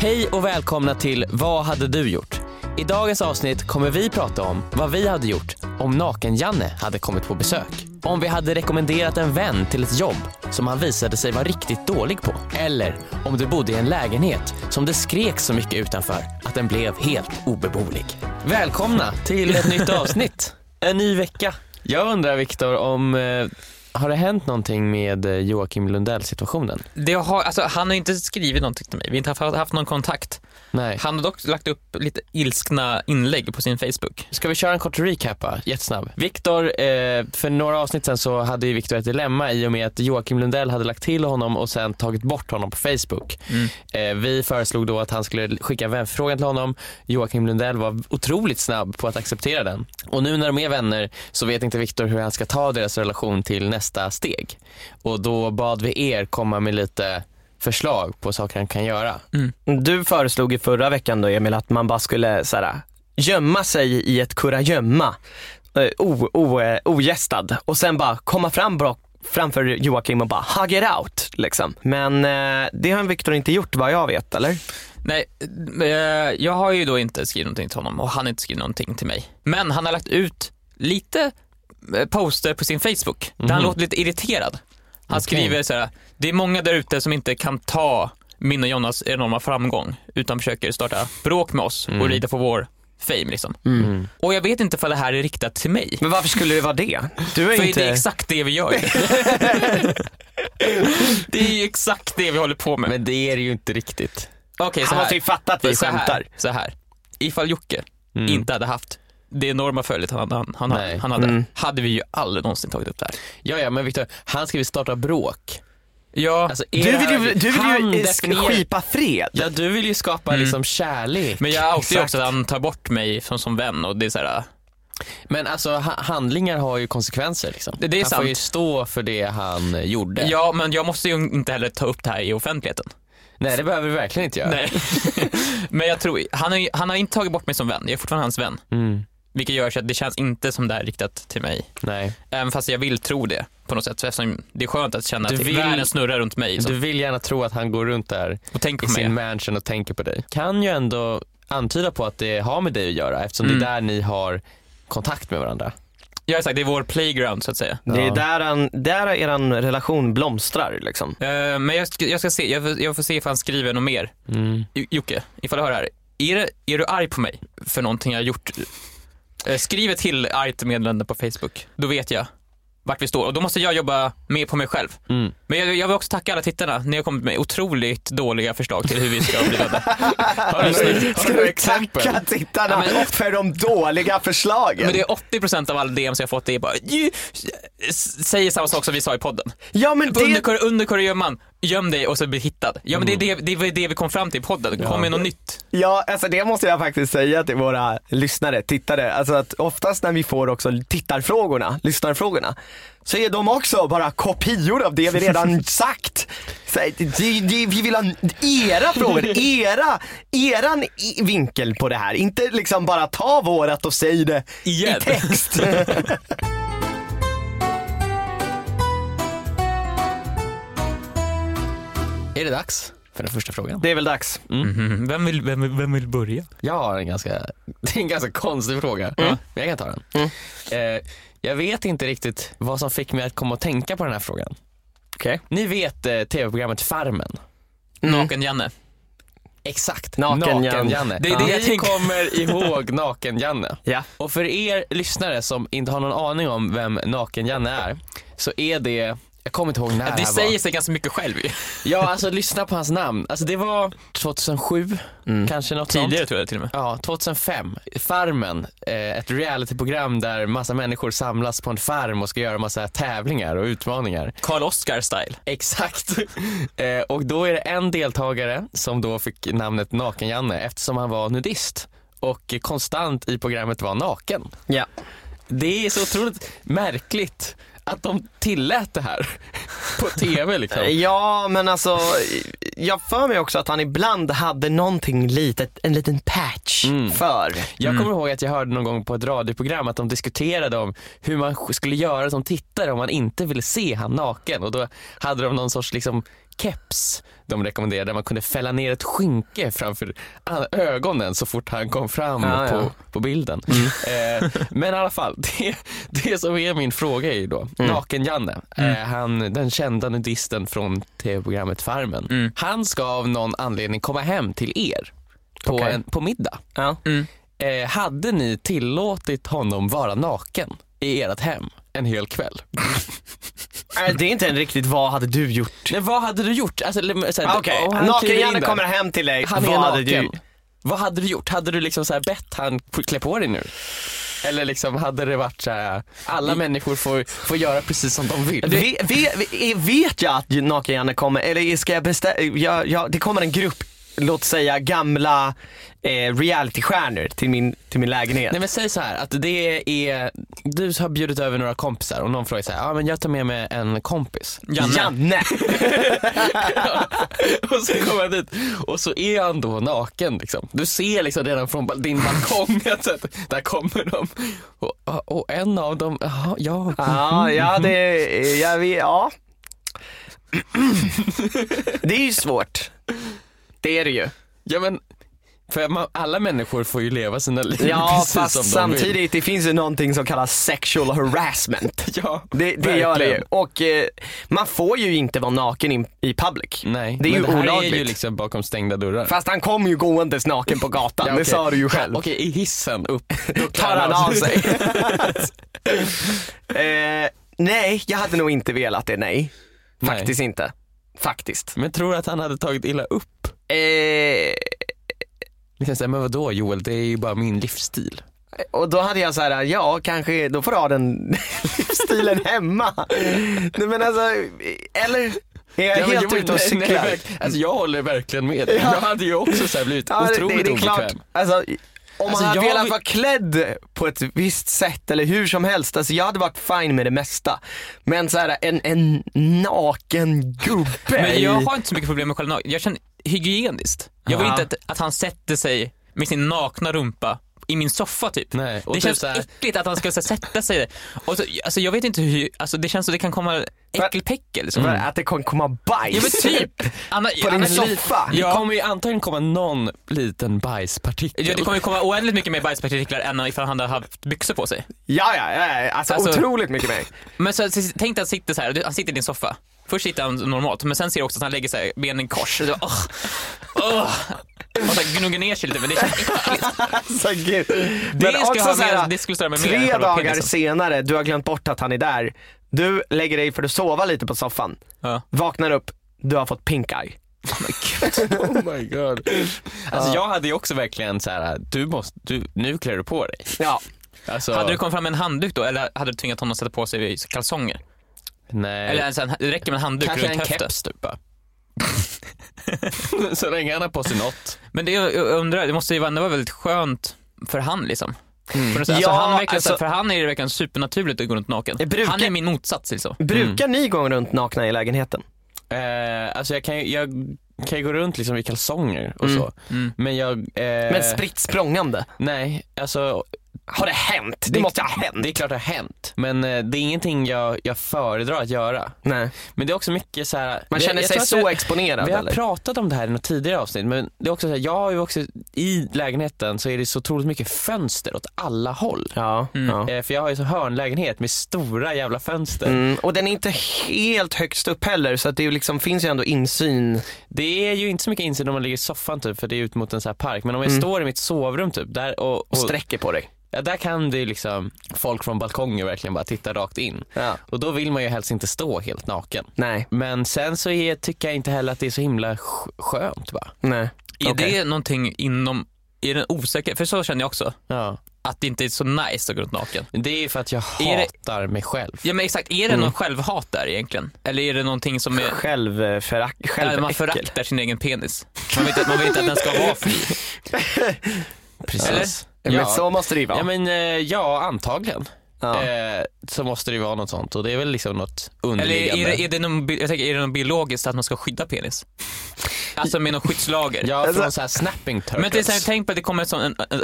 Hej och välkomna till Vad hade du gjort? I dagens avsnitt kommer vi prata om vad vi hade gjort om Naken-Janne hade kommit på besök. Om vi hade rekommenderat en vän till ett jobb som han visade sig vara riktigt dålig på. Eller om du bodde i en lägenhet som det skrek så mycket utanför att den blev helt obeboelig. Välkomna till ett nytt avsnitt. En ny vecka. Jag undrar Viktor om eh, har det hänt någonting med eh, Joakim Lundell situationen? Det har, alltså, han har inte skrivit någonting till mig, vi har inte haft, haft någon kontakt. Nej. Han har dock lagt upp lite ilskna inlägg på sin Facebook. Ska vi köra en kort recap va? Jättesnabb. Viktor, eh, för några avsnitt sen så hade ju Viktor ett dilemma i och med att Joakim Lundell hade lagt till honom och sen tagit bort honom på Facebook. Mm. Eh, vi föreslog då att han skulle skicka en vänförfrågan till honom. Joakim Lundell var otroligt snabb på att acceptera den. Och nu när de är vänner så vet inte Viktor hur han ska ta deras relation till nästa steg. Och då bad vi er komma med lite förslag på saker han kan göra. Du föreslog i förra veckan då Emil att man bara skulle så här, gömma sig i ett kurragömma, eh, eh, ogästad och sen bara komma fram bra, framför Joakim och bara hug it out. Liksom. Men eh, det har Viktor inte gjort vad jag vet, eller? Nej, eh, jag har ju då inte skrivit någonting till honom och han har inte skrivit någonting till mig. Men han har lagt ut lite eh, poster på sin Facebook där han låter lite irriterad. Han skriver så här, det är många där ute som inte kan ta min och Jonas enorma framgång utan försöker starta bråk med oss och rida på vår fame liksom. Och jag vet inte för det här är riktat till mig. Men varför skulle det vara det? Du är För inte... det är exakt det vi gör. det är ju exakt det vi håller på med. Men det är det ju inte riktigt. Okej, så Han måste ju fatta att vi så skämtar. Här, så här. Ifall Jocke Mm. inte hade haft det enorma följet han, han, han, han hade, Mm. hade vi ju aldrig någonsin tagit upp det här. Ja, ja, men Viktor, han ska vi starta bråk. Ja, Alltså, är Du vill ju, du vill ju skipa fred. Ja, du vill ju skapa Mm. liksom kärlek. men jag outar ju också att han tar bort mig som, som vän och det är så här, Men alltså ha- handlingar har ju konsekvenser liksom. Det- det är han får sant. ju stå för det han gjorde. ja men jag måste ju inte heller ta upp det här i offentligheten. Nej, det behöver vi verkligen inte göra. Nej. men jag tror, han har, han har inte tagit bort mig som vän, jag är fortfarande hans vän. Mm, Vilket gör så att det känns inte som det här är riktat till mig. nej. Även fast jag vill tro det på något sätt. Så eftersom det är skönt att känna Du att vill- världen snurrar runt mig så, Du vill gärna tro att han går runt där och tänker i på mig. sin mansion och tänker på dig. Kan ju ändå antyda på att det har med dig att göra eftersom Mm. det är där ni har kontakt med varandra. Jag har sagt, det är vår playground så att säga. Det är Ja. där, han, där eran relation blomstrar liksom. Eh, men jag ska, jag ska se, jag får, jag får se ifall han skriver något mer. Mm. Jo- Jocke, ifall du hör det här. Är, det, är du arg på mig för någonting jag har gjort? Eh, skriv ett till argt meddelande på Facebook. Då vet jag vart vi står och då måste jag jobba mer på mig själv. Mm. Men jag, jag vill också tacka alla tittarna. Ni har kommit med otroligt dåliga förslag till hur vi ska bli har Ska du tacka tittarna Ja, men- för de dåliga förslagen? Men det är 80% av alla DMs jag fått det är bara "Ju- s- säger samma sak som vi sa i podden. ja men det... Under, under kurragömman, göm dig och så bli hittad. Ja men det, är det, det var det vi kom fram till i podden. Kom med något nytt. Ja, alltså det måste jag faktiskt säga till våra lyssnare, tittare. Alltså att oftast när vi får också tittarfrågorna, lyssnarfrågorna, så är de också bara kopior av det vi redan sagt. Så, det, det, vi vill ha era frågor, era, eran i- vinkel på det här. Inte liksom bara ta vårat och säg det Igen. i text. Är det dags för den första frågan? det är väl dags. Mhm. Vem, vill, vem, vem vill börja? Jag har en ganska, det är en ganska konstig fråga, men jag kan ta den. Mm. Eh, jag vet inte riktigt vad som fick mig att komma och tänka på den här frågan. Okej. Ni vet eh, tv-programmet Farmen? Mm. Naken-Janne. Exakt, Naken-Janne. Janne. Det är det Ni jag tänker. kommer ihåg Naken-Janne. Ja. Och för er lyssnare som inte har någon aning om vem Naken-Janne är, så är det, jag kommer inte ihåg när Det här säger var. sig ganska mycket själv. Ja, alltså lyssna på hans namn. Alltså det var 2007, kanske något sånt. Tidigare tror jag till och med. Ja, 2005. Farmen, eh, ett realityprogram där massa människor samlas på en farm och ska göra massa tävlingar och utmaningar. Karl Oskar style. Exakt. Eh, och då är det en deltagare som då fick namnet Naken-Janne eftersom han var nudist och konstant i programmet var naken. Ja. Det är så otroligt märkligt att de tillät det här på tv liksom. Ja, men alltså, jag för mig också att han ibland hade någonting litet, en liten patch Mm. för. Jag kommer ihåg att jag hörde någon gång på ett radioprogram att de diskuterade om hur man skulle göra som tittare om man inte ville se han naken och då hade de någon sorts liksom keps de rekommenderade där man kunde fälla ner ett skynke framför ögonen så fort han kom fram Ja, på, ja. Mm. på bilden. Eh, men i alla fall, det, det som är min fråga är ju då, Mm. Naken-Janne, eh, han, den kända nudisten från tv-programmet Farmen. Mm. Han ska av någon anledning komma hem till er på, Okej. en, på middag. Ja. Eh, hade ni tillåtit honom vara naken i ert hem en hel kväll? Det är inte en riktigt vad hade du gjort? Nej, vad hade du gjort? Alltså, eller, så här, Ah, han kliver naken-Janne kommer hem till dig, Han är vad hade du? Vad hade du gjort? Hade du liksom så här bett han "Få klä på dig nu? Eller liksom hade det varit så här, alla människor får, får göra precis som de vill? Vet, vet, vet jag att Naken-Janne kommer, eller ska jag bestämma, det kommer en grupp, låt säga gamla eh, realitystjärnor till min, till min lägenhet. Nej men säg så här att det är, du har bjudit över några kompisar och någon frågar så här, ja men jag tar med mig en kompis. Janne. Janne! och så kommer han dit och så är han då naken liksom. Du ser liksom redan från din balkong att där kommer de. Och, och en av dem, jaha, ja. Ja, ja det, jag vet, ja. Det är ju svårt. Det är det ju. Ja men, för alla människor får ju leva sina liv Ja precis fast som de vill. samtidigt, det finns ju någonting som kallas sexual harassment. Ja, Det, det gör det ju. Och eh, man får ju inte vara naken i, i public. Nej, Det är men ju det här olagligt. är ju liksom bakom stängda dörrar. Fast han kom ju gåendes naken på gatan, Ja, det okej. sa du ju själv. Ja, Okej, i hissen upp, Tar han av sig. eh, nej, jag hade nog inte velat det, nej. Nej. Faktiskt inte. Faktiskt. Men tror du att han hade tagit illa upp? Eh, Liksom såhär, men vadå Joel, det är ju bara min livsstil. och då hade jag så här, ja kanske, då får du ha den stilen hemma. Nej men alltså, eller är jag Ja, helt Joel, ute och nej, cyklar? Nej, verk- alltså jag håller verkligen med dig. Ja. Jag hade ju också så här blivit Ja, det, otroligt det är klart, alltså, om Alltså, man hade jag velat vill- vara klädd på ett visst sätt eller hur som helst, alltså jag hade varit fine med det mesta. Men så här, en, en naken gubbe Men jag har inte så mycket problem med själva. Jag känner hygieniskt. Jag vill Ja. inte att, att han sätter sig med sin nakna rumpa i min soffa typ. Nej, och det typ känns så här- äckligt att han ska så, här, sätta sig och så, alltså, Jag vet inte hur, alltså, det känns som det kan komma äckelpäckel. Liksom. För Att det kan komma bajs. Ja men typ. Anna, På din soffa? Det Ja. kommer ju antagligen komma någon liten bajspartikel. Ja, det kommer ju komma oändligt mycket mer bajspartiklar än ifall han hade haft byxor på sig. Ja, ja, ja, ja. Alltså, Alltså- otroligt mycket mer. Men så, så, tänk dig att han sitter så här, du- han sitter i din soffa. Först sitter han normalt, men sen ser du också att han lägger så här, benen i kors. Och, så, åh, åh, och så gnuggar ner sig lite, men det känns äckligt. Alltså gud. Det, Men skulle också så här, mer, det skulle störa mig mer Tre själva dagar penisen. senare, du har glömt bort att han är där. Du lägger dig för att sova lite på soffan. Ja. Vaknar upp, du har fått pink eye. Oh my god. Alltså jag hade ju också verkligen så här, du måste, du, nu klär du på dig. Ja. Alltså, Hade du kommit fram med en handduk då, eller hade du tvingat honom att sätta på sig kalsonger? Nej. Eller en sån, det räcker med en handduk Kanske runt en höften. keps typ bara. Så länge han har på sig något. Men det jag undrar, det måste ju vara, det var väldigt skönt för han liksom. För, alltså, Ja, han verkligen, alltså- för han är det verkligen supernaturligt att gå runt naken. Det brukar- Han är min motsats liksom. Brukar ni gå runt nakna i lägenheten? Eh, alltså jag kan ju jag kan ju gå runt liksom i kalsonger och Mm. så. Men jag... Eh, Men spritt språngande? Nej, alltså Har det hänt? Det, måste ha hänt. Det är klart det har hänt. Men eh, det är ingenting jag, jag föredrar att göra. Nej. Men det är också mycket så här. Man vi- känner sig så vi- exponerad Vi har eller? pratat om det här i något tidigare avsnitt men det är också så här, jag har ju också, i lägenheten så är det så otroligt mycket fönster åt alla håll. Ja. ja. Eh, för jag har ju så hörnlägenhet med stora jävla fönster. Mm, och den är inte helt högst upp heller så att det liksom, finns ju ändå insyn. Det är ju inte så mycket insyn om man ligger i soffan typ för det är ut mot en så här park. Men om jag Mm. står i mitt sovrum typ där och, Och och sträcker på dig. Ja, där kan det ju liksom folk från balkonger verkligen bara titta rakt in. Ja. Och då vill man ju helst inte stå helt naken. Nej. Men sen så är, tycker jag inte heller att det är så himla sk- skönt va? Nej. Är det någonting inom, är det osäker, för så känner jag också, Ja. att det inte är så nice att gå runt naken. Det är för att jag Är det- hatar mig själv. Ja men exakt, är det någon självhat där egentligen? Eller är det någonting som är, Självförakt, där man föraktar sin egen penis? Man vet, man vet inte att den ska vara fri. Precis. Men Ja. så måste det ju vara. Ja men eh, ja, antagligen. Ja. eh, så måste det ju vara något sånt och det är väl liksom något Eller underliggande. är det, är det, någon, jag tänker, är det något biologiskt att man ska skydda penis? Alltså med något skyddslager? Ja, från Alltså- så här snapping turtles. Men till exempel, tänk på att det kommer en sån, en, en,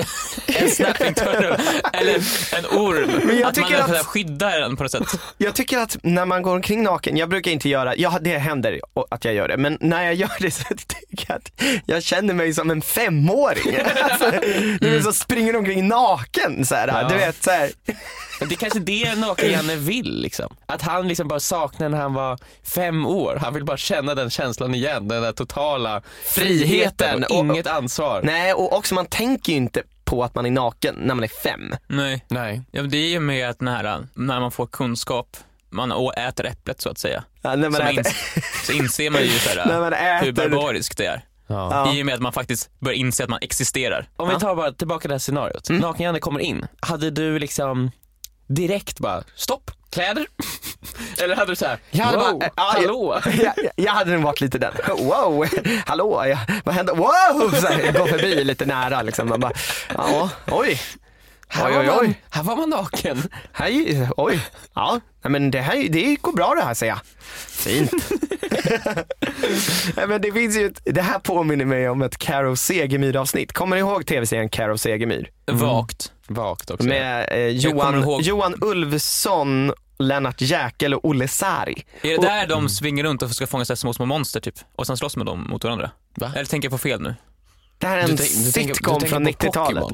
en snapping turtle eller en orm. Men jag att man tycker att... att- skyddar den på något sätt. Jag tycker att när man går omkring naken, jag brukar inte göra, ja det händer att jag gör det, men när jag gör det så tycker jag att jag känner mig som en femåring. Alltså, du vet så springer omkring naken så här, Ja. du vet så här. Det är kanske det Naken-Janne vill liksom. Att han liksom bara saknar när han var fem år. Han vill bara känna den känslan igen, den där totala friheten och, Och- inget ansvar. Nej och också man tänker ju inte på att man är naken när man är fem. Nej. Nej. Ja, det är ju med att när, när man får kunskap, man äter äpplet så att säga, Ja, när man äter, ins- så inser man ju så när här, man hur barbariskt det är. Ja. Ja. I och med att man faktiskt börjar inse att man existerar. Om vi tar bara tillbaka det här scenariot. Mm. Naken-Janne kommer in. Hade du liksom direkt bara, stopp, kläder? Eller hade du såhär, Jag hade wow, bara, ja, hallå? jag, jag, jag hade nog varit lite den, wow, hallå, jag, vad hände, wow, så här, gå förbi lite nära liksom. Man bara, ja, oj, Här, oj, var oj, man, oj. här var man naken. Här, är- oj, ja, men det här det går bra det här säger jag. Fint. men det finns ju ett, det här påminner mig om ett Karo Segemyhr avsnitt. Kommer ni ihåg tv-serien Karo Segemyhr? Vagt. Vagt också. Med eh, Johan, ihåg. Johan Ulfsson, Lennart Jäkel och Olle Sari. Är det Och- där de svingar runt och ska fånga så här små, små monster typ? Och sen slåss med dem mot varandra? Va? Eller tänker jag på fel nu? Det här är en Du du sitcom du tänker från på 90-talet.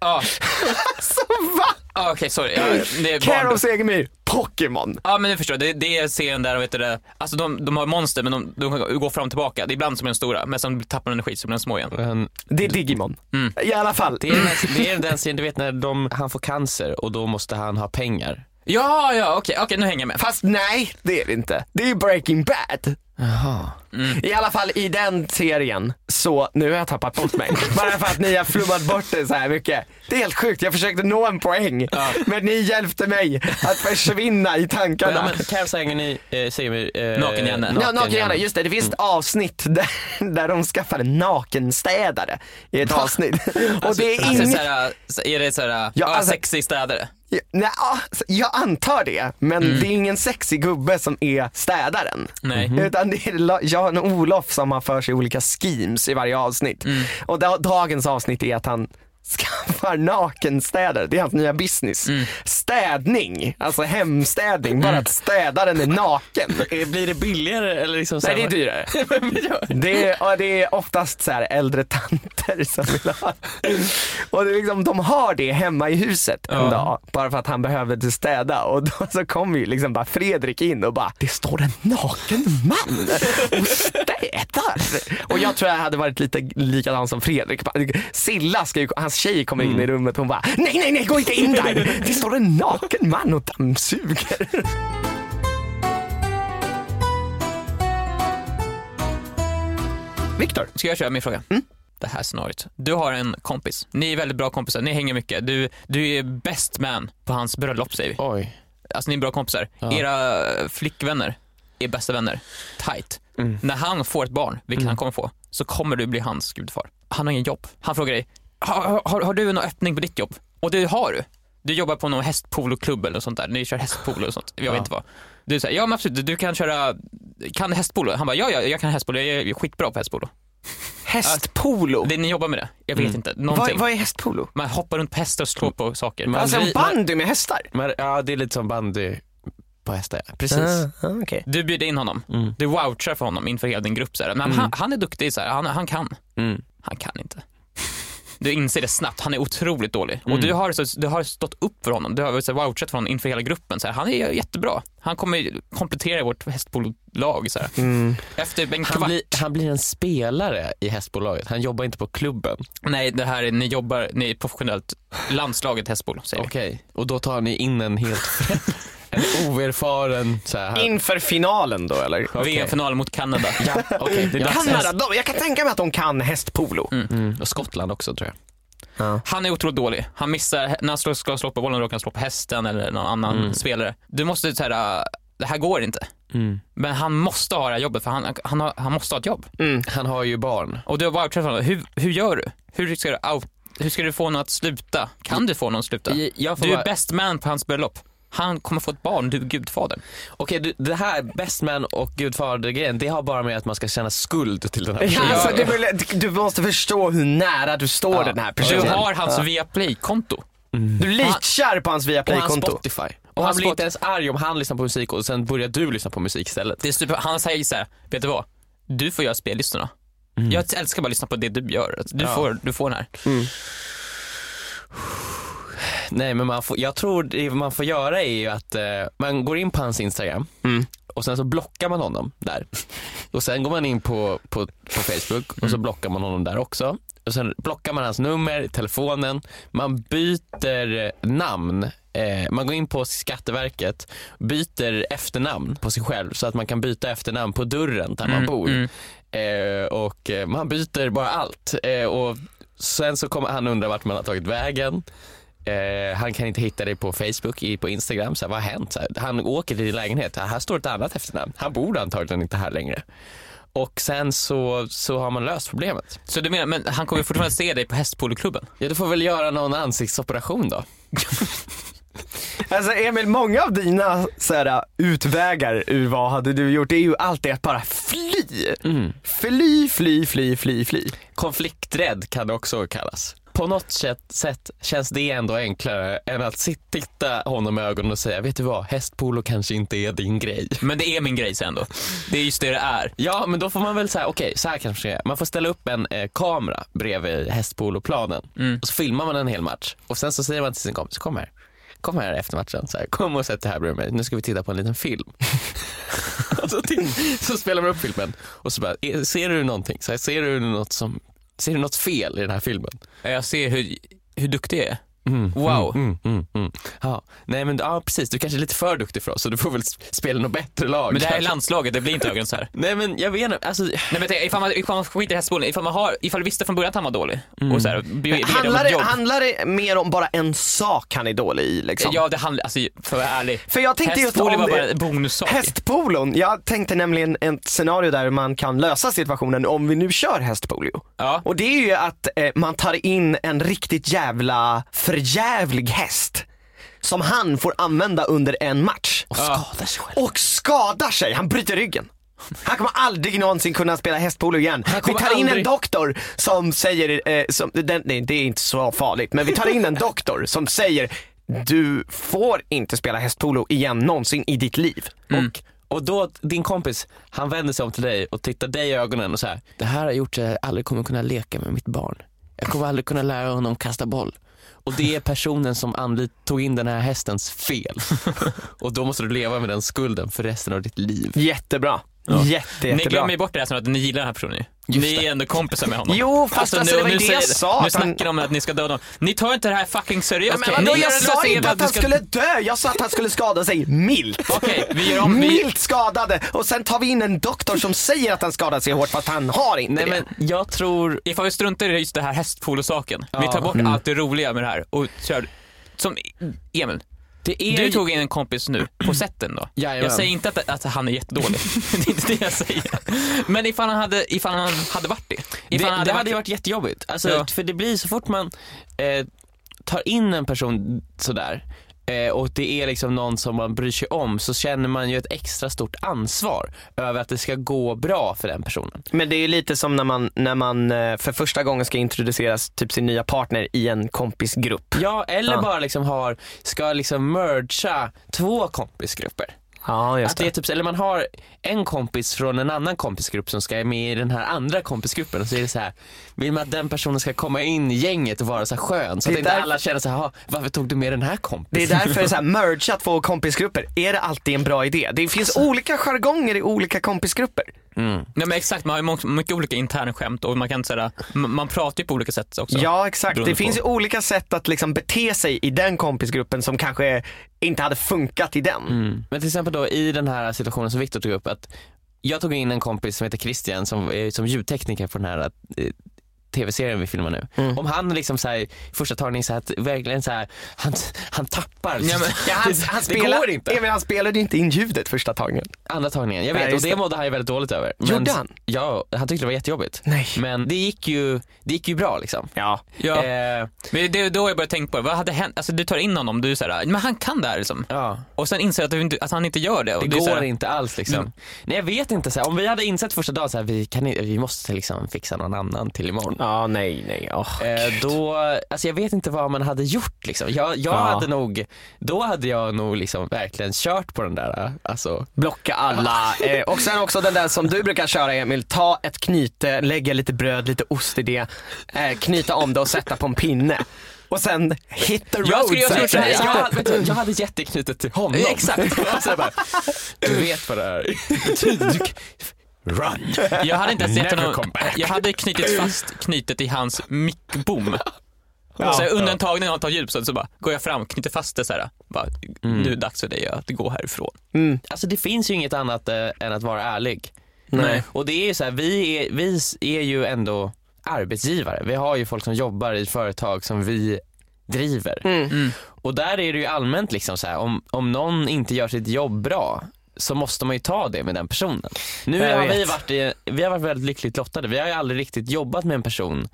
Ja, Alltså va? ah, okej sorry. Ja, det är Karo barndom. Segemyhr, Pokémon. Ja men jag förstår, det, det är serien där, vet du det, alltså de, de har monster men de, de kan gå fram och tillbaka. Det är ibland som är de stora, men sen tappar de energi så blir de små igen. Men Det är Digimon. Mm. I alla fall. Det är, det är den serien, du vet när de, han får cancer och då måste han ha pengar. Ja, ja, okej, okej nu hänger jag med. Fast nej, det är det inte. Det är Breaking Bad. Jaha. I alla fall i den serien, så nu har jag tappat bort mig. Bara för att ni har flummat bort det så här mycket. Det är helt sjukt, jag försökte nå en poäng. Men ni hjälpte mig att försvinna i tankarna. Ja, men Carol Sagan eh, säger mig... Eh, Naken-Janne. Ja, nakenhjärna, just det. Det finns ett avsnitt där, där de skaffar en nakenstädare i ett avsnitt. Och det är Alltså, ingen... såhär, så är det såhär, Ja, ja, alltså- sexig städare? Ja, Nej, ja, jag antar det, men det är ingen sexig gubbe som är städaren. Nej. Utan det är La- Jan-Olof som har för sig olika schemes i varje avsnitt. Och da- dagens avsnitt är att han skaffar nakenstädare, det är hans nya business. Städning, alltså hemstädning, bara att städaren är naken. Eh, Blir det billigare eller liksom Nej det är dyrare. Det är, det är oftast så här äldre tanter som vill ha Och det är liksom, de har det hemma i huset en Ja. dag, bara för att han behövde städa. Och då så kommer ju liksom bara Fredrik in och bara, det står en naken man och städar. Och jag tror jag hade varit lite likadan som Fredrik. Silla, ska ju, hans tjej kommer in i rummet och hon bara, nej nej nej gå inte in där. Det står en naken man och dammsuger. Viktor. Ska jag köra min fråga? Det här scenariot. Du har en kompis. Ni är väldigt bra kompisar. Ni hänger mycket. Du, du är best man på hans bröllop säger vi. Oj. Alltså ni är bra kompisar. Ja. Era flickvänner är bästa vänner. Tight. Mm. När han får ett barn, vilket han kommer få, så kommer du bli hans gudfar. Han har ingen jobb. Han frågar dig, har, har, har du någon öppning på ditt jobb? Och det har du. Du jobbar på någon hästpoloklubb eller något sånt där. Ni kör hästpolo och sånt. Jag vet Ja. inte vad. Du säger, ja men absolut, du kan köra, kan hästpolo? Han bara, ja, ja jag kan hästpolo, jag är skitbra på hästpolo. Hästpolo. Det, ni jobbar med det? Jag vet Mm. inte. Vad, Någonting. vad är hästpolo? Man hoppar runt på hästar och slår på saker. Men- Alltså vi- en bandy med hästar? Men, ja, det är lite som bandy på hästar. Precis. Ah, ah, okej. Du bjuder in honom. Mm. Du vouchar för honom inför hela din grupp. Så här. Men han, han är duktig, så här. Han, han kan. Mm. Han kan inte. Du inser det snabbt, han är otroligt dålig. Mm. Och du har, så, du har stått upp för honom, du har så vouchat för honom inför hela gruppen. Så här. Han är jättebra. Han kommer komplettera vårt hästpololag. Så. Mm. Efter en Han, kvart. blir, han blir en spelare i hästbolaget. Han jobbar inte på klubben. Nej, det här är, ni jobbar, ni är professionellt landslaget hästpolo, säger. Okej. Och då tar ni in en helt en oerfaren så här. Inför finalen då eller? VM-finalen mot Kanada. Ja, okej. det är dags. Kanada, de, jag kan tänka mig att de kan hästpolo. Mm. Och Skottland också tror jag. Han är otroligt dålig. Han missar, när han ska slå på bollen råkar han slå på hästen eller någon annan spelare. Du måste säga, det här går inte. Mm. Men han måste ha det här jobbet för han, han, har, han måste ha ett jobb. Han har ju barn. Och du har för honom. Hur, hur gör du? Hur ska du out, hur ska du få någon att sluta? Kan du få någon att sluta? Jag- jag Du är bara- best man på hans bröllop. Han kommer få ett barn, du är gudfadern. Okej, du, det här best man och gudfader-grejen, det har bara med att man ska känna skuld till den här Ja, personen. alltså, är väl- du måste förstå hur nära du står Ja. den här Du personen. har hans Viaplay-konto. Du litkär på hans och hans Viaplay-konto. Spotify. Och han hans blir inte ens arg om han lyssnar på musik och sen börjar du lyssna på musik istället. Det är super, han säger så här, vet du vad? Du får göra spellistorna. Jag älskar bara att lyssna på det du gör. Du, Ja. får, du får den här. Nej men man får, jag tror det man får göra är ju att eh, man går in på hans Instagram Mm. och sen så blockar man honom där. Och sen går man in på, på, på Facebook och så blockar man honom där också. Och sen blockar man hans nummer, telefonen, man byter eh, namn. Eh, man går in på Skatteverket, byter efternamn på sig själv så att man kan byta efternamn på dörren där man Mm, bor. mm. Eh, och man byter bara allt. Eh, och sen så kommer han undra vart man har tagit vägen. Eh, han kan inte hitta dig på Facebook, i, på Instagram. Så här, vad har hänt? Så här, han åker till din lägenhet. Här står ett annat efternamn. Han bor antagligen inte här längre. Och sen så, så har man löst problemet. Så du menar, men han kommer fortfarande se dig på hästpoloklubben? Ja, du får väl göra någon ansiktsoperation då. Alltså Emil, många av dina så här, utvägar ur vad hade du gjort, det är ju alltid att bara fly. Mm. Fly, fly, fly, fly, fly. Konflikträdd kan det också kallas. På något sätt, sätt känns det ändå enklare än att sitta, titta honom i ögonen och säga, vet du vad, hästpolo kanske inte är din grej. Men det är min grej sen då. Det är just det det är. Ja, men då får man väl säga, okej, så här kanske det är. Man får ställa upp en eh, kamera bredvid hästpoloplanen Mm. och så filmar man en hel match och sen så säger man till sin kompis, kom här. Kom här efter matchen, så här, kom och sätt dig här bredvid mig, nu ska vi titta på en liten film. så, till, så spelar man upp filmen och så bara, "Eh, ser du någonting? Så här, ser du något som, ser du något fel i den här filmen? Jag ser hur, hur duktig jag är. Mm, Wow. Mm, mm, mm. Ja, nej men ja, precis, du kanske är lite för duktig för oss så du får väl spela något bättre lag. Men det här är landslaget, det blir inte ögon så här. Nej men jag vet inte, alltså Nej men tänk, ifall man, ifall man skiter i hästbollen, ifall man har, ifall visste från början att han var dålig och så här, be, be Handlar det, handlar det mer om bara en sak han är dålig i liksom? Ja det handlar, alltså för att vara ärlig. För jag tänkte just Hästpolo om var bara en bonussak. Hästpolon, jag tänkte nämligen ett scenario där man kan lösa situationen om vi nu kör hästpolo. Ja. Och det är ju att eh, man tar in en riktigt jävla förjävlig häst som han får använda under en match. och skadar sig själv. Och skadar sig, han bryter ryggen. Han kommer aldrig någonsin kunna spela hästpolo igen. Vi tar in en doktor som säger, eh, som, den, nej, det är inte så farligt, men vi tar in en doktor som säger du får inte spela hästpolo igen någonsin i ditt liv. Och, och då, din kompis, han vänder sig om till dig och tittar dig i ögonen och säger Det här har gjort så att jag aldrig kommer kunna leka med mitt barn. Jag kommer aldrig kunna lära honom kasta boll. Och det är personen som anlit, tog in den här hästens fel. och då måste du leva med den skulden för resten av ditt liv. Jättebra. Jätte, Ni glömmer ju bort det här som att ni gillar den här personen ju. Just Ni det. är ändå kompisar med honom. Jo, fast alltså, det var ju det jag sa, Nu snackar de om att ni ska döda honom. Ni tar inte det här fucking seriöst. Men Okej, vadå, jag sa inte att han ska- skulle dö, jag sa att han skulle skada sig milt. Okej, vi gör om. Vi... Milt skadade och sen tar vi in en doktor som säger att han skadade sig hårt fast han har inte Nej det. men jag tror, Ifall vi struntar i just det här hästpolosaken. Vi Ja. tar bort allt det roliga med det här och kör. Som Emil, är du tog in en kompis nu på sätten då. Jajamän. Jag säger inte att, att han är jättedålig. det är inte det jag säger. Men ifall han hade, ifall han hade varit det. Det, han det hade hade varit... varit jättejobbigt. Alltså, Ja. För det blir så fort man eh, tar in en person sådär eh, och det är liksom någon som man bryr sig om så känner man ju ett extra stort ansvar över att det ska gå bra för den personen. Men det är ju lite som när man, när man eh, för första gången ska introduceras typ sin nya partner i en kompisgrupp. Ja, eller Ja. bara liksom har, ska liksom mergea två kompisgrupper. Ja, Att det är typ, eller man har en kompis från en annan kompisgrupp som ska med i den här andra kompisgruppen och så är det så här, vill man att den personen ska komma in i gänget och vara så här skön så att inte därför- alla känner så här, "Ha, varför tog du med den här Det är kompisen? därför det är så här, mergea två kompisgrupper, är det alltid en bra idé? Det finns Alltså- olika jargonger i olika kompisgrupper. Mm. Nej men exakt, man har ju må- mycket olika internskämt och man kan säga, man pratar ju på olika sätt också. Ja exakt, det finns ju olika sätt att liksom bete sig i den kompisgruppen som kanske inte hade funkat i den. Mm. Men till exempel då i den här situationen som Viktor tog upp att jag tog in en kompis som heter Christian som är som ljudtekniker på den här eh, tv-serien vi filmar nu. Mm. Om han liksom så här, första tagningen så här, att verkligen så här, han, han tappar. Ja, men- Ja, han, han det går spelar, inte. Emil, han spelade ju inte in ljudet första tagningen. Andra tagningen, jag Nej, vet och just det det. mådde han ju väldigt dåligt över. Gjorde han? Ja, han tyckte det var jättejobbigt. Nej. Men det gick ju, det gick ju bra liksom. Ja. Ja. Eh, Men det är då jag började tänka på det. Vad hade hänt? Alltså du tar in honom, du är såhär, men han kan det här liksom. ja. Och sen inser jag att, du inte, att han inte gör det. Och Det det går så här, inte alls liksom. Mm. Nej jag vet inte, så här, om vi hade insett första dagen så här, vi, kan, vi måste liksom fixa någon annan till imorgon. Ja, nej, nej. Oh, Eh, då, alltså jag vet inte vad man hade gjort liksom. Jag, jag Ja. hade nog, då hade jag nog liksom verkligen kört på den där, alltså. Blocka alla. Eh, och sen också den där som du brukar köra Emil, ta ett knyte, lägga lite bröd, lite ost i det, eh, knyta om det och sätta på en pinne. Och sen hit the road. Jag skulle- jag skulle- säga. jag, hade, du, jag hade gett det knutet till honom. Exakt. bara, du vet vad det här betyder. Run. Jag hade inte ens gett honom, jag hade knutit fast knytet i hans mickbom. så under en tagning när han tar djup så, så bara går jag fram, knyter fast det så här. Bara, Mm. Nu är det dags för dig att gå härifrån. Mm. Alltså det finns ju inget annat eh, än att vara ärlig. Nej. Och det är ju så här, vi är, vi är ju ändå arbetsgivare. Vi har ju folk som jobbar i företag som vi driver. Mm. Och där är det ju allmänt liksom så här, om, om någon inte gör sitt jobb bra så måste man ju ta det med den personen. Nu har vi varit, i, vi har varit väldigt lyckligt lottade. Vi har ju aldrig riktigt jobbat med en person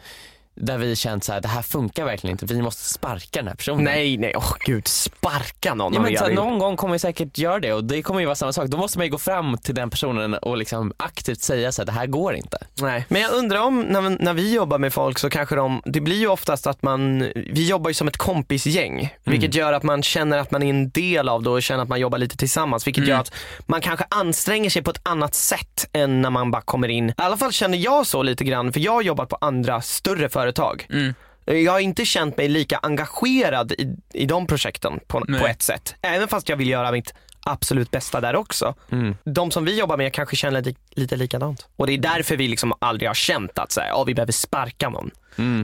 där vi känt så här, det här funkar verkligen inte, vi måste sparka den här personen. Nej, nej, åh gud, sparka någon Ja, men så här, någon gång kommer vi säkert göra det och det kommer ju vara samma sak. Då måste man ju gå fram till den personen och liksom aktivt säga så här, det här går inte. Nej. Men jag undrar om när, när vi jobbar med folk så kanske de, det blir ju oftast att man, vi jobbar ju som ett kompisgäng. Vilket gör att man känner att man är en del av det och känner att man jobbar lite tillsammans. Vilket gör att man kanske anstränger sig på ett annat sätt än när man bara kommer in. I alla fall känner jag så lite grann för jag har jobbat på andra större företag. Mm. Jag har inte känt mig lika engagerad i, i de projekten på, på ett sätt. Även fast jag vill göra mitt absolut bästa där också. De som vi jobbar med kanske känner lite, lite likadant. Och det är därför vi liksom aldrig har känt att så här, ja, vi behöver sparka någon.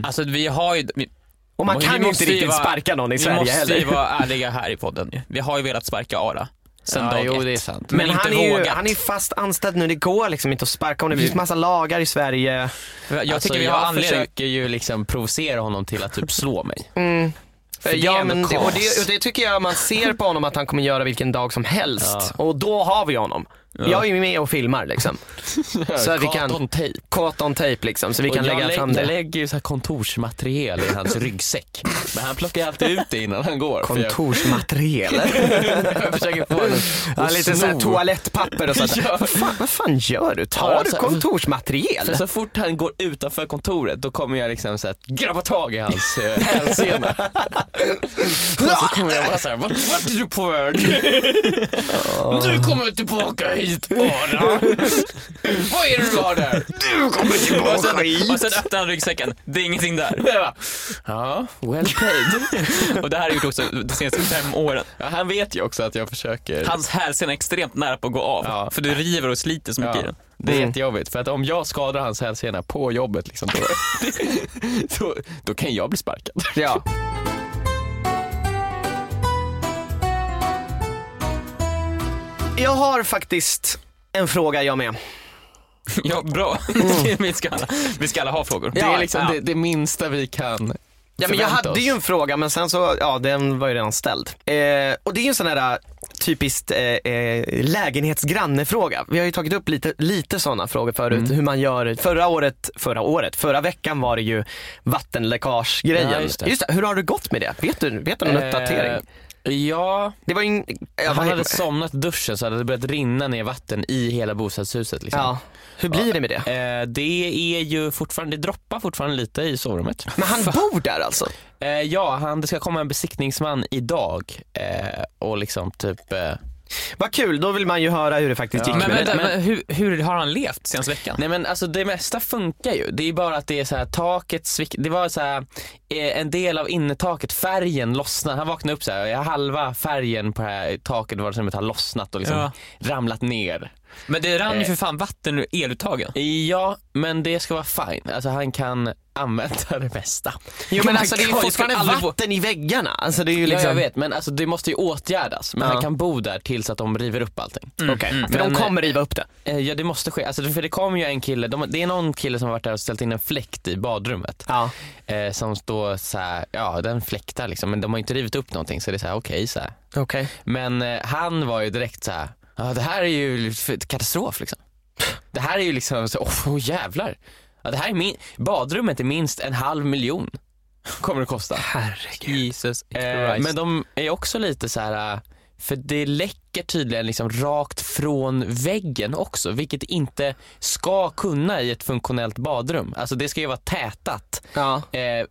Alltså vi har ju, vi, Och man Vi kan ju måste inte riktigt vara- sparka någon i vi Sverige måste heller. ju vara ärliga här i podden. Vi har ju velat sparka Ara. Sen Ja, dag jo, ett. det är sant. Men, Men, inte han, är ju, vågat. han är fast anställd nu, det går liksom inte att sparka honom. Det finns massa lagar i Sverige. jag alltså, tycker vi jag anledning. försöker ju liksom provocera honom till att typ slå mig. Mm. Ja, men det, och, det, och det tycker jag man ser på honom att han kommer göra vilken dag som helst. Och då har vi honom. Jag är ju med och filmar liksom. Så att vi kan, on tape. caught on tape liksom, så vi kan jag lägga fram Jag det. lägger ju så här kontorsmaterial i hans ryggsäck. Men han plockar alltid ut det innan han går. jag- Kontorsmaterial. Jag försöker få honom Ja, lite såhär toalettpapper och sånt. Ja. vad, fan, vad fan gör du? Tar Ja, du kontorsmaterial? För så fort han går utanför kontoret då kommer jag liksom så att grabba tag i hans eh, hälsena. Och så kommer jag bara såhär, vart, vart är du på väg? Du kommer tillbaka hit bara. Vad är det du har där? Du kommer Och tillbaka sen, hit. och sen öppnar han ryggsäcken, det är ingenting där. Bara, Ja, well played. Och det här har jag gjort också de senaste fem åren. Ja, han vet ju också att jag försöker. Hans hälsena är extremt nära på att gå av. Ja. För du river och sliter så mycket i Ja, den. det är Mm. jättejobbigt för att om jag skadar hans hälsena på jobbet liksom, då, då, då kan jag bli sparkad. Ja. Jag har faktiskt en fråga jag med. Ja, bra. vi, ska alla, vi ska alla ha frågor. Det är liksom ja. det, det minsta vi kan Ja, men jag hade oss. ju en fråga men sen så, ja den var ju redan ställd. Eh, och det är ju en sån här äh, typiskt eh, eh, lägenhetsgrannefråga. Vi har ju tagit upp lite, lite sådana frågor förut, Mm. hur man gör. Förra året, förra året, förra veckan var det ju vattenläckagegrejen. Ja, just det. hur har det gått med det? Vet du, vet du någon uppdatering? Ja, Det var ja, han vad- hade somnat i duschen så hade det börjat rinna ner vatten i hela bostadshuset. Liksom. ja. Hur blir det med det? Eh, det är ju fortfarande, det droppar fortfarande lite i sovrummet. Men han bor där alltså? Eh, ja, han, det ska komma en besiktningsman idag eh, och liksom typ eh, Vad kul, då vill man ju höra hur det faktiskt Ja. gick Men med vänta, det. men, hur, hur har han levt senaste veckan? Nej men alltså det mesta funkar ju. Det är bara att det är så här taket svick, det var så här eh, en del av innertaket, färgen lossnade. Han vaknade upp så här, halva färgen på det här taket var som att ha lossnat och liksom Ja. ramlat ner. Men det rann ju Eh. för fan vatten ur eluttagen. Ja, men det ska vara fine. Alltså han kan använda det mesta. Jo Oh men my alltså det är ju fortfarande få- vatten i väggarna. Alltså det är ju Ja, liksom... jag vet, men alltså, det måste ju åtgärdas. Men Ja. han kan bo där tills att de river upp allting. Okej, mm. för de Men, kommer riva upp det. Eh, Ja det måste ske, alltså, för det kom ju en kille, de, det är någon kille som har varit där och ställt in en fläkt i badrummet. Ja. Eh, som står så här, ja den fläktar liksom, men de har inte rivit upp någonting så det är så här okej så här. Okej. Men eh, han var ju direkt så här, ja det här är ju katastrof liksom. Det här är ju liksom, så, åh oh, jävlar. Ja, det här är min, badrummet är minst en halv miljon. Kommer det kosta. Herregud. Jesus Eh, men de är också lite så här. eh, för det läcker tydligen liksom rakt från väggen också, vilket inte ska kunna i ett funktionellt badrum. Alltså det ska ju vara tätat, Ja. eh,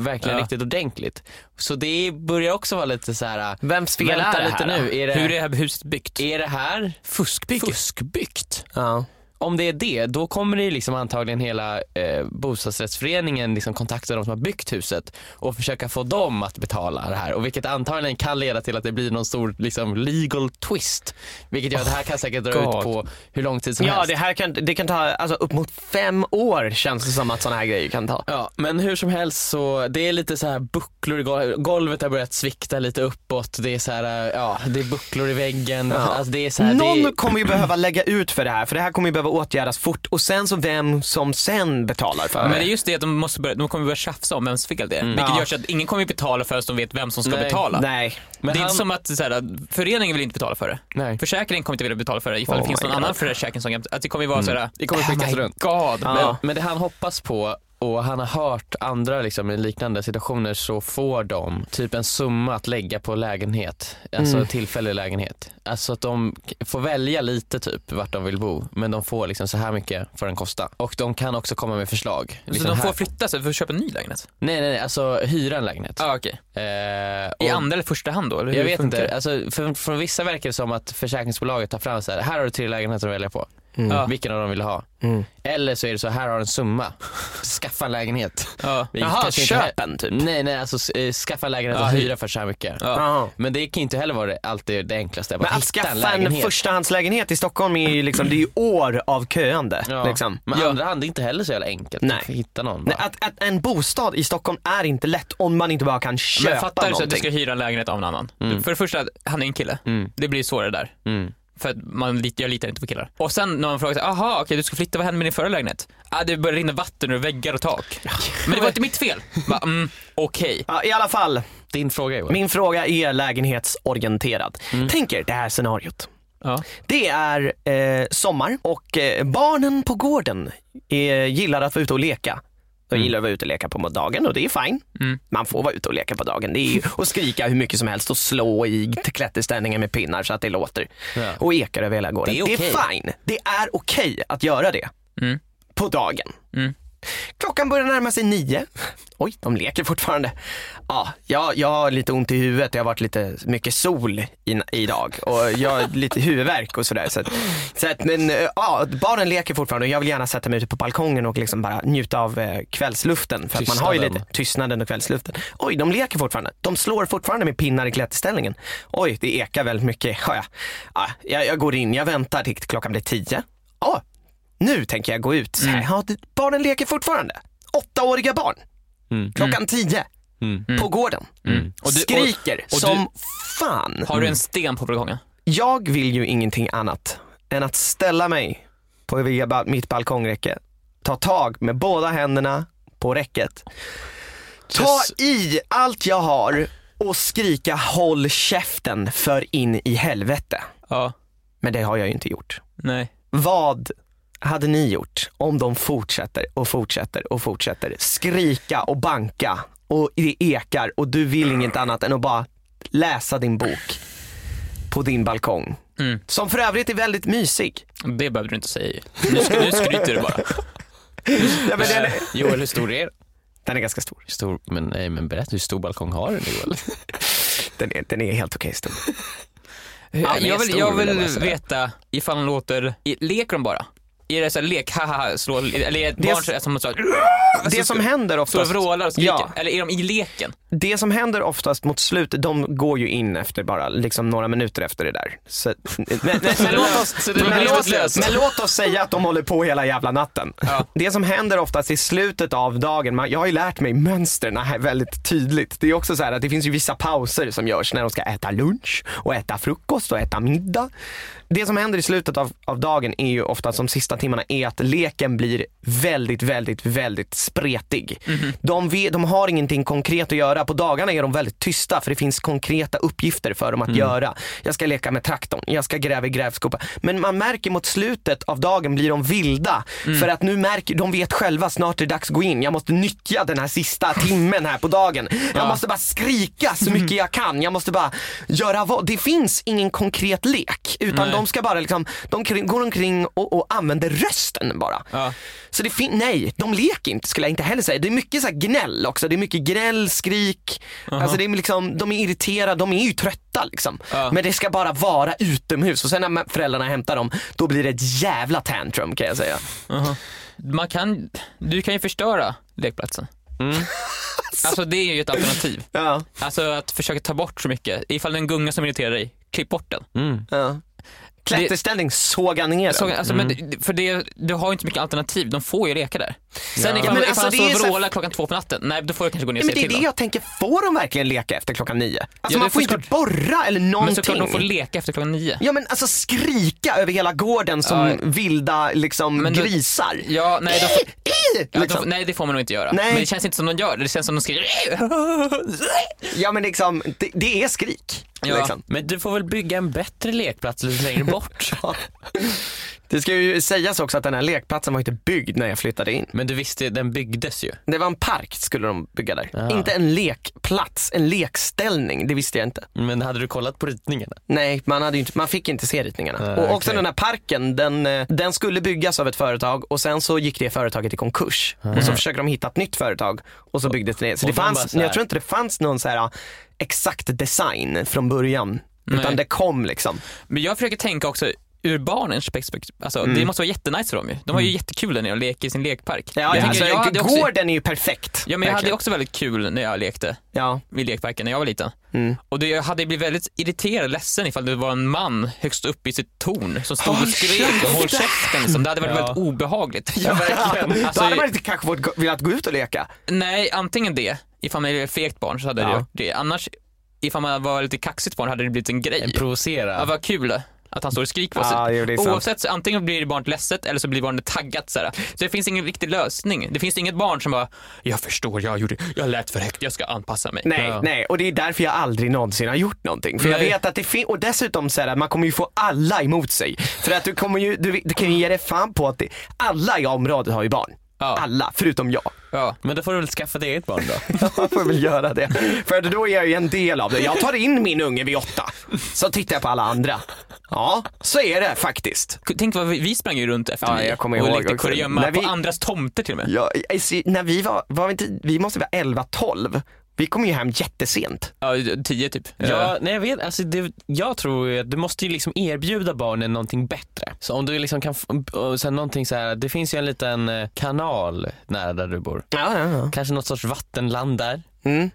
verkligen Ja. riktigt ordentligt. Så det börjar också vara lite så här. Vems fel är det lite här då? nu, är det, Hur är det här huset byggt? är det här Fuskbygge? fuskbyggt? Ja. Om det är det, då kommer det liksom antagligen hela eh, bostadsrättsföreningen liksom kontakta de som har byggt huset och försöka få dem att betala det här. Och vilket antagligen kan leda till att det blir någon stor liksom, legal twist. Vilket gör att det här kan säkert dra ut på hur lång tid som Ja helst. det här kan, det kan ta alltså, upp mot fem år känns det som att sådana här grejer kan ta. Ja, men hur som helst så det är lite så här bucklor i golvet. Golvet har börjat svikta lite uppåt. Det är så här, eh, ja, det är bucklor i väggen. Ja. Alltså, det är så här, Någon det, kommer ju behöva lägga ut för det här för det här kommer ju behöva åtgärdas fort och sen så vem som sen betalar för Men det är det. just det att de, måste börja, de kommer börja tjafsa om vems fel det är. Vilket Ja. gör så att ingen kommer betala förrän de vet vem som ska Nej. betala. Nej. men det är han- inte som att så här, föreningen vill inte betala för det. Nej. Försäkringen kommer inte vilja betala för det ifall Oh det finns någon God. annan försäkring som att det kommer vara så här. Det kommer skickas oh runt. God. Ja. Men, men det han hoppas på och han har hört andra liksom, i liknande situationer så får de typ en summa att lägga på lägenhet, alltså Mm. tillfällig lägenhet. Alltså att de får välja lite typ vart de vill bo men de får liksom så här mycket får den kosta. Och de kan också komma med förslag. Så Liksom de får här- flytta sig för att köpa en ny lägenhet? Nej nej nej, alltså hyra en lägenhet. Ah, okej. Eh, I andra eller första hand då? Eller jag vet inte, alltså, för, från vissa verkar det som att försäkringsbolaget tar fram så här, här har du tre lägenheter att välja på. Ja. Vilken av dem vill du ha? Mm. Eller så är det så här har du en summa, skaffa en lägenhet. Ja. Jaha, köp en typ. Nej nej alltså eh, skaffa en lägenhet Ja, och hy- hyra för så här mycket. Ja. Men det kan inte heller vara det, alltid det enklaste. Bara Men att skaffa en, lägenhet. förstahandslägenhet i Stockholm är ju liksom, det är ju år av köande. Ja. Liksom. Men Ja. andra hand är inte heller så jävla enkelt Nej. att hitta någon. Nej, att, att en bostad i Stockholm är inte lätt om man inte bara kan köpa Men fattar du så att du ska hyra en lägenhet av en annan? Mm. För det första, han är en kille. Mm. Det blir svårare där. Mm. För att man, jag litar inte på killar. Och sen när man frågar sig, aha okej du ska flytta, vad hände med din förra lägenhet? Ah, det började rinna vatten ur väggar och tak. Men det var inte mitt fel. Bara, Mm, okej. Ja, I alla fall, Din fråga Joel. min fråga är lägenhetsorienterad. Tänk er det här scenariot. Ja. Det är eh, sommar och eh, barnen på gården eh, gillar att vara ute och leka. De gillar att vara ute och leka på dagen och det är fine. Mm. Man får vara ute och leka på dagen. Det är att skrika hur mycket som helst och slå i klätterställningen med pinnar så att det låter. Ja. Och ekar över hela gården. Det är okej. fine. Det är okej att göra det. Mm. På dagen. Mm. Klockan börjar närma sig nio. Oj, de leker fortfarande. Ja, jag, jag har lite ont i huvudet. Det har varit lite mycket sol i, idag och jag har lite huvudvärk och sådär. Så att, så att, men eh, ja, barnen leker fortfarande och jag vill gärna sätta mig ute på balkongen och liksom bara njuta av eh, kvällsluften. För att man har ju lite tystnaden och kvällsluften. Oj, de leker fortfarande. De slår fortfarande med pinnar i klätterställningen. Oj, det ekar väldigt mycket. Ja, ja. Ja, jag, jag går in, jag väntar till klockan blir tio. Ja, nu tänker jag gå ut. Så här, ja, barnen leker fortfarande. Åttaåriga barn. Mm. Klockan tio. Mm. På gården. Mm. Och du, och, Skriker och som fan. har du en sten på balkongen? Jag vill ju ingenting annat än att ställa mig på mitt balkongräcke, ta tag med båda händerna på räcket, ta i allt jag har och skrika håll käften för in i helvete. Ja. Men det har jag ju inte gjort. Nej. Vad hade ni gjort om de fortsätter och fortsätter och fortsätter skrika och banka och det ekar och du vill inget annat än att bara läsa din bok på din balkong. Mm. Som för övrigt är väldigt mysig. Det behöver du inte säga. Nu, sk- nu skryter du bara. Ja, men den, är, Joel, hur stor är den? den är ganska stor. Stor, men, nej, men berätta hur stor balkong har du Joel? Den är, den är helt okej stor. Ja, jag vill, jag vill veta ifall de låter, leker de bara? Är det så här lek, haha, slå, eller är det ett barn som, så här, det som händer Så oftast, vrålar och skriker. Ja. Eller är de i leken? det som händer oftast mot slutet, de går ju in efter bara liksom några minuter efter det där. Så, men, men, men, låt oss, Så men, låt, men låt oss säga att de håller på hela jävla natten. Ja. Det som händer oftast i slutet av dagen, man, jag har ju lärt mig mönstren här väldigt tydligt. Det är också så här att det finns ju vissa pauser som görs när de ska äta lunch och äta frukost och äta middag. Det som händer i slutet av, av dagen är ju ofta som sista timmarna är att leken blir väldigt, väldigt, väldigt spretig. De, vet, de har ingenting konkret att göra. På dagarna är de väldigt tysta för det finns konkreta uppgifter för dem att göra. Jag ska leka med traktorn, jag ska gräva i grävskopa. Men man märker mot slutet av dagen blir de vilda. För att nu märker de vet själva snart är det dags att gå in. Jag måste nyttja den här sista timmen här på dagen. Jag måste bara skrika så mycket jag kan. Jag måste bara göra vad. Det finns ingen konkret lek. Utan Nej. de ska bara liksom, de kring, går omkring och, och använder rösten bara. Ja. Så det fin- nej, de leker inte skulle jag inte heller säga. Det är mycket så gnäll också. Det är mycket gnäll, skrik. Alltså det är liksom, de är irriterade, de är ju trötta liksom. Ja. Men det ska bara vara utomhus och sen när föräldrarna hämtar dem, då blir det ett jävla tantrum kan jag säga. Man kan, du kan ju förstöra lekplatsen. Alltså det är ju ett alternativ. Ja, Alltså att försöka ta bort så mycket. Ifall det är en gunga som irriterar dig, klipp bort den. ja. Klätterställning, såga ner den. Så, alltså, men, det- för det, du har ju inte mycket alternativ, de får ju leka där. Sen Ja, ifall, men ifall alltså, han det står och vrålar klockan två på natten, nej då får du kanske gå ner och Nej, se men det är till det då. jag tänker, får de verkligen leka efter klockan nio? Alltså Ja, man får inte borra eller Men någonting. såklart de får leka efter klockan nio. Ja men alltså skrika över hela gården som Ja. vilda liksom Men då- grisar. Ja, nej, de får, ja, liksom. får- nej det får man nog inte göra. Nej. Men det känns inte som de gör det, det känns som de skriker. Ja men liksom, det, det är skrik. Ja. Liksom. Men du får väl bygga en bättre lekplats lite längre bort. Det ska ju sägas också att den här lekplatsen var inte byggd när jag flyttade in. Men du visste, den byggdes ju. Det var en park skulle de bygga där. Ja. Inte en lekplats, en lekställning, det visste jag inte. Men hade du kollat på ritningarna? Nej, man, hade ju inte, man fick inte se ritningarna. Nej, och också okej. den här parken, den, eh, den skulle byggas av ett företag och sen så gick det företaget i konkurs. Och så försöker de hitta ett nytt företag och så byggdes det ner. Så Och det fanns, så jag tror inte det fanns någon så här ah, exakt design från början. Nej. Utan det kom liksom. Men jag försöker tänka också ur barnens perspektiv. Alltså, Mm. Det måste vara jättenice för dem ju. De har ju jättekul där nere och leker i sin lekpark. Ja, jag alltså, jag hade också, gården är ju perfekt. ja, men jag hade verkligen. också väldigt kul när jag lekte Ja. vid lekparken när jag var liten. Mm. Och det, jag hade blivit väldigt irriterad och ledsen ifall det var en man högst upp i sitt torn som stod Håll och skrek och håll käften!" Liksom. Det hade varit Ja. väldigt obehagligt. Ja, verkligen. Alltså, Då hade man inte kanske fått, velat gå ut och leka. Nej, antingen det, ifall man är ett fegt barn så hade Ja. jag gjort det. Annars, ifall man var lite kaxigt barn hade det blivit en grej. En provocera. Ja, vad kul att han står och skriker på sig. jo, är sant. Oavsett, så antingen blir barnet ledset eller så blir barnet taggat. Så, här. så det finns ingen riktig lösning. Det finns inget barn som bara, jag förstår, jag gjorde, jag lät för högt, jag ska anpassa mig. Nej, Ja. nej, och det är därför jag aldrig någonsin har gjort någonting. För jag Nej. vet att det finns, och dessutom så här, man kommer ju få alla emot sig. För att du kommer ju, du, du kan ju ge dig fan på att det, alla i området har ju barn. Ja. Alla, förutom jag. Ja. Men då får du väl skaffa ett eget barn då? Jag får väl göra det. För då är jag ju en del av det. Jag tar in min unge vid åtta, så tittar jag på alla andra. Ja, så är det faktiskt. Tänk vad vi, vi sprang ju runt efter Ja, jag kommer och ihåg lekte kurragömma på andras tomter till och med. Ja, när vi var, var vi, inte, vi måste vara 11-12. Vi kom ju hem jättesent. Ja, tio typ. Ja, nej jag vet, alltså det, jag tror att du måste ju liksom erbjuda barnen någonting bättre. Så om du liksom kan, sen någonting så här, det finns ju en liten eh, kanal nära där du bor. Ja, ja, ja. Kanske något sorts vattenland där. Mm.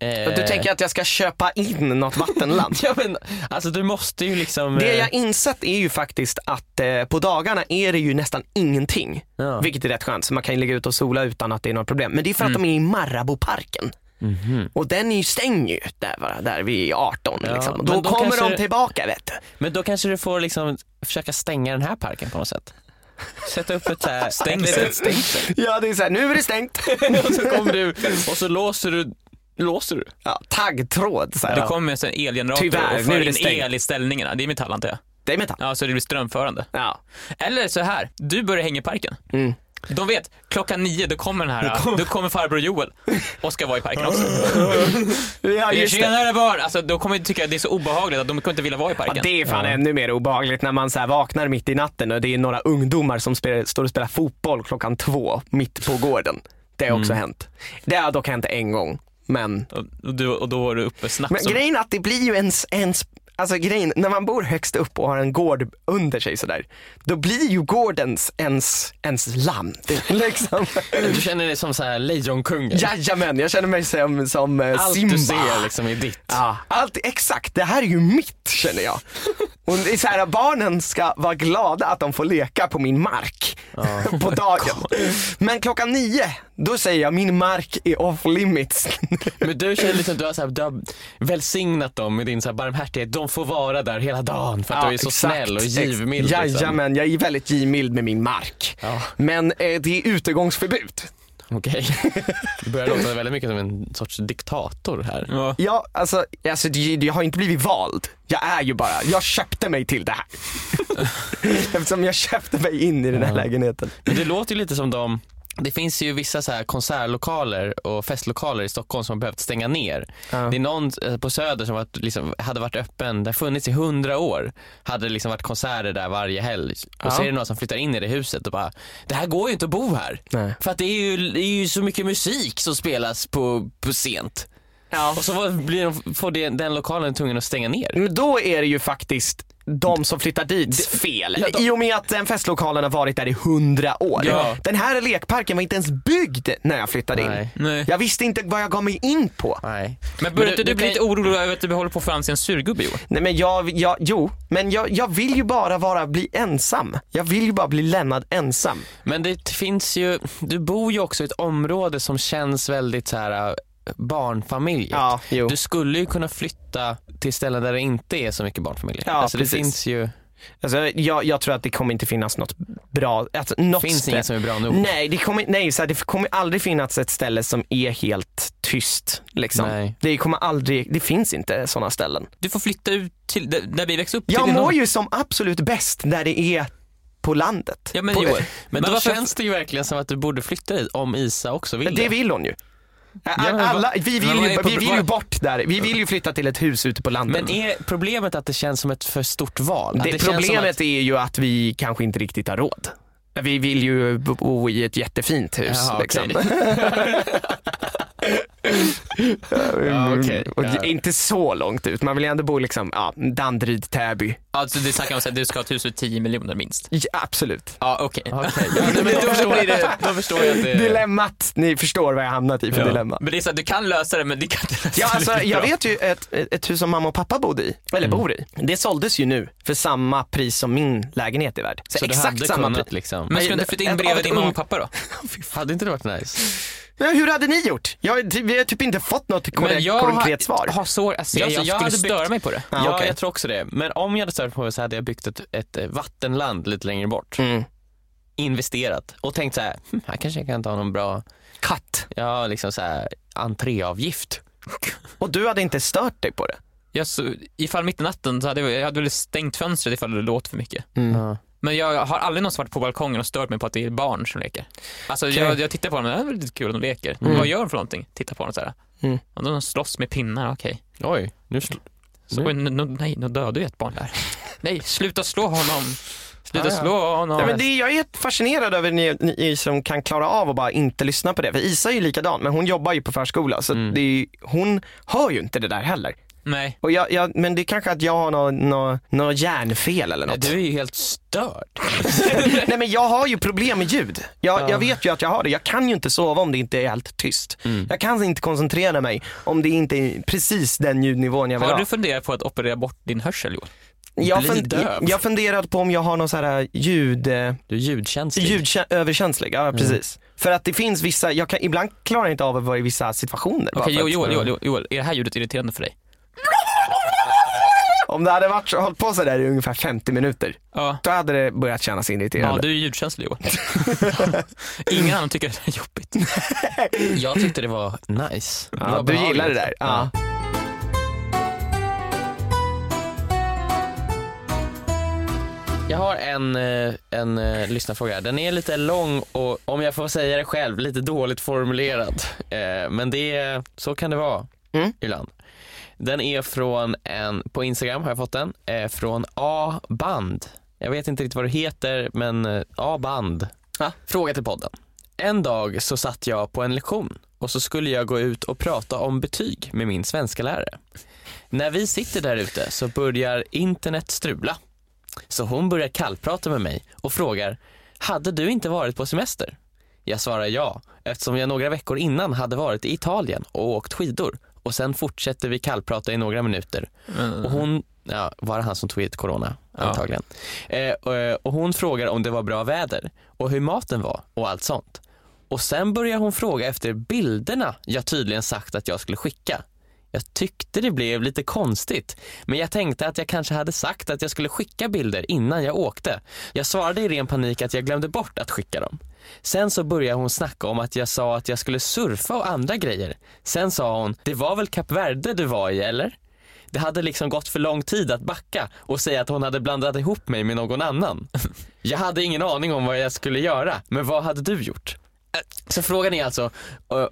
Eh, Du tänker att jag ska köpa in något vattenland? Ja men alltså du måste ju liksom... Det eh, jag insett är ju faktiskt att eh, på dagarna är det ju nästan ingenting. Ja. Vilket är rätt skönt, så man kan ju ligga ute och sola utan att det är något problem. Men det är för att Mm. de är i Marabouparken. Mhm. Och den är ju stängd ju där, va, där vi är 18 Ja, liksom. Då, då kommer kanske- de tillbaka vet du. Men då kanske du får liksom försöka stänga den här parken på något sätt. Sätta upp ett så här Stängsel. ett stängsel. Ja det är såhär, nu är det stängt. och så kommer du och så låser du, låser du. Ja, taggtråd så här. Det kommer en elgenerator Tyvärr, och nu för är det in stängt. el i ställningarna. Det är metall antar jag. Det är metall. Ja, så det blir strömförande. Ja. Eller så här, du börjar hänga i parken. Mm. De vet, klockan nio då kommer den här, då kommer farbror Joel och ska vara i parken också. Ja, just det. Tjenare barn! Alltså då kommer de tycka att det är så obehagligt att de kommer inte vilja vara i Ja, parken. det är fan ännu mer obehagligt när man så här vaknar mitt i natten och det är några ungdomar som spelar, står och spelar fotboll klockan två mitt på gården. Det har också hänt. Det har dock hänt en gång. Men, Och, du, och då är du uppe snabbt men som... grejen är att det blir ju ens, ens alltså grejen, när man bor högst upp och har en gård under sig sådär, då blir ju gårdens ens, ens land. Liksom. Du känner dig som så här lejonkungen. Jajamän, jag känner mig som, som eh, Allt Simba. du ser liksom är ditt. Ja, allt, exakt, det här är ju mitt känner jag. Och det är så här, barnen ska vara glada att de får leka på min mark på dagen. Men klockan nio, då säger jag min mark är off limits. Men du känner liksom, du har, så här, du har välsignat dem med din så här barmhärtighet. De får vara där hela dagen för att du är så exakt. snäll och givmild. Ex- Liksom. Jajamän, jag är väldigt givmild med min mark. Ja. Men eh, det är utegångsförbud. Okej. Du börjar låta väldigt mycket som en sorts diktator här. Ja. Ja, alltså, alltså det- jag har inte blivit vald. Jag är ju bara, jag köpte mig till det här. Eftersom jag köpte mig in i den här Ja. lägenheten. Men det låter ju lite som de det finns ju vissa så här konsertlokaler och festlokaler i Stockholm som har behövt stänga ner. Ja. Det är någon eh, på Söder som varit, liksom, hade varit öppen, det har funnits i hundra år. Hade det liksom varit konserter där varje helg. Och Ja. så är det någon som flyttar in i det huset och bara, det här går ju inte att bo här. Nej. För att det är ju, det är ju så mycket musik som spelas på, på sent. Ja. Och så var- blir de, får den lokalen tvungen att stänga ner. Men då är det ju faktiskt de som flyttar dit fel. Ja, de- I och med att den festlokalen har varit där i hundra år. Ja. Den här lekparken var inte ens byggd när jag flyttade in. Nej. Nej. Jag visste inte vad jag gav mig in på. Nej. Men börjar du- inte du, du bli kan- lite orolig över att du håller på att förvandlas till en surgubbe Joel? Nej men jag, jag jo, men jag, jag vill ju bara vara, bli ensam. Jag vill ju bara bli lämnad ensam. Men det finns ju, du bor ju också i ett område som känns väldigt så här äh, barnfamilj. Ja. Du skulle ju kunna flytta till ställen där det inte är så mycket barnfamiljer. Ja, alltså det finns ju, Alltså, jag, jag tror att det kommer inte finnas något bra, alltså, något finns ställe- inget som är bra nog. Nej, det kommer, nej så här, det kommer aldrig finnas ett ställe som är helt tyst. Liksom. Nej. Det kommer aldrig, det finns inte sådana ställen. Du får flytta ut till där, där vi växte upp. Jag mår ju som absolut bäst där det är på landet. Ja men på, Joel, Men men då varför... känns det ju verkligen som att du borde flytta dit om Isa också vill det vill hon ju. Alla, vi vill, ju, vi vill ju bort där. Vi vill ju flytta till ett hus ute på landet. Men är problemet att det känns som ett för stort val? Det, som problemet att, är ju att vi kanske inte riktigt har råd. Vi vill ju bo i ett jättefint hus. Jaha, liksom. okej. Ja. Och Ja. Inte så långt ut, man vill ju ändå bo liksom, ja, Danderyd, Täby. Alltså det snackar om att du ska ha ett hus för 10 miljoner minst. Ja, absolut. Ja okej. Okej, ja, nej, men då, förstår jag, då förstår jag det Dilemmat, ni förstår vad jag hamnat i för Ja. dilemma. Men det är så att du kan lösa det men du kan inte lösa Ja, det alltså, riktigt jag bra. vet ju ett, ett hus som mamma och pappa bodde i, eller Mm. bor i. Det såldes ju nu för samma pris som min lägenhet är värd. Så, Så du exakt hade samma kunnat pris. liksom. Men ska du inte flytta in bredvid din mamma och pappa då? Hade inte det varit nice? Men hur hade ni gjort? Jag, vi har typ inte fått något korrekt, konkret svar. har svår, alltså, jag, Alltså, jag, jag skulle hade byggt- störa mig på det. Ja, ja, okej. jag tror också det. Men om jag hade stört på mig så hade jag byggt ett, ett eh, vattenland lite längre bort. Mm. Investerat och tänkt så här, hm, här kanske jag kan ta någon bra, Katt. ja liksom så här entréavgift. Och du hade inte stört dig på det? Jag, så, ifall mitt i natten så hade jag, jag hade väl stängt fönstret ifall det låter för mycket. Ja. Men jag har aldrig någonsin varit på balkongen och stört mig på att det är barn som leker. Alltså jag, jag tittar på dem, det är väl lite kul att de leker. Vad gör de för någonting? Tittar på dem så här. Mm. Och de slåss med pinnar, okej. Oj, nu sl- Så, Nu- nu, nu, nej, nu dödade jag ett barn där. nej, sluta slå honom. Sluta ja. slå honom. Ja, men det, jag är fascinerad över ni, ni som kan klara av att bara inte lyssna på det. För Isa är ju likadan, men hon jobbar ju på förskola så Mm. det är, ju- hon hör ju inte det där heller. Nej. Och jag, jag, men det är kanske att jag har något nå, nå hjärnfel eller något. du är ju helt störd. Nej men jag har ju problem med ljud. Jag, Ja. jag vet ju att jag har det. Jag kan ju inte sova om det inte är helt tyst. Mm. Jag kan inte koncentrera mig om det inte är precis den ljudnivån jag vill Har ha. du funderat på att operera bort din hörsel Joel? Jag, fund, jag funderat på om jag har någon så här ljud, eh, Du är ljudkänslig. ljudöverkänslig. Ja precis. För att det finns vissa, jag kan, ibland klarar jag inte av att vara i vissa situationer. Okej att- Joel, Joel, Joel, Joel, är det här ljudet irriterande för dig? Om det hade varit, hållit på sådär i ungefär 50 minuter, Ja. då hade det börjat kännas Ja, irriterande. du är ljudkänslig Joel. Ingen annan tycker att det är jobbigt. Jag tyckte det var nice. Det Ja, var du gillar det där? Ja. Jag har en, eh, en eh, lyssnarfråga. Den är lite lång och om jag får säga det själv, lite dåligt formulerad. Eh, Men det så kan det vara Mm. ibland. Den är från en, på Instagram har jag fått den, eh, från A-band. Jag vet inte riktigt vad det heter, men eh, A-band. Ja. Fråga till podden. En dag så satt jag på en lektion och så skulle jag gå ut och prata om betyg med min svenska lärare. När vi sitter där ute så börjar internet strula. Så hon börjar kallprata med mig och frågar, hade du inte varit på semester? Jag svarar ja, eftersom jag några veckor innan hade varit i Italien och åkt skidor. Och sen fortsätter vi kallprata i några minuter. Och hon, ja, var det han som tog hit corona? Ja. Antagligen. Eh, och, och hon frågar om det var bra väder och hur maten var och allt sånt. Och sen börjar hon fråga efter bilderna jag tydligen sagt att jag skulle skicka. Jag tyckte det blev lite konstigt, men jag tänkte att jag kanske hade sagt att jag skulle skicka bilder innan jag åkte. Jag svarade i ren panik att jag glömde bort att skicka dem. Sen så började hon snacka om att jag sa att jag skulle surfa och andra grejer. Sen sa hon, det var väl Kap Verde du var i eller? Det hade liksom gått för lång tid att backa och säga att hon hade blandat ihop mig med någon annan. Jag hade ingen aning om vad jag skulle göra, men vad hade du gjort? Så frågan är alltså,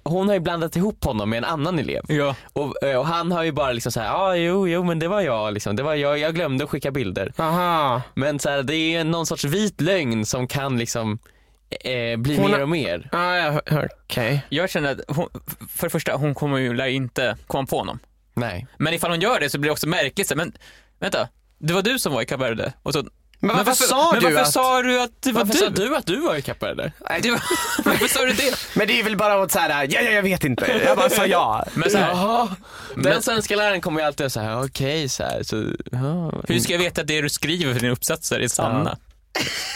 hon har ju blandat ihop honom med en annan elev. Ja. Och, och han har ju bara liksom såhär, ja ah, jo, jo men det var jag liksom. Det var jag, jag glömde att skicka bilder. Aha. Men så här, det är någon sorts vit lögn som kan liksom eh, bli Hon mer har- och mer. Ah, ja, okej. Jag känner att hon, för det första, hon kommer ju lär inte komma på honom. Nej. Men ifall hon gör det så blir det också märkligt. så här, Men vänta, det var du som var i Kap Verde? Och så, Men varför sa men du varför att- sa du att det var Varför du? sa du att du var i Kap Verde? Det var, varför sa du det? Men det är väl bara att såhär, ja, ja jag vet inte. Jag bara sa ja. Men så här, Jaha. Den Men- svenska läraren kommer ju alltid säga okej så här. Så, ja. hur ska jag veta att det du skriver för dina uppsatser är sanna?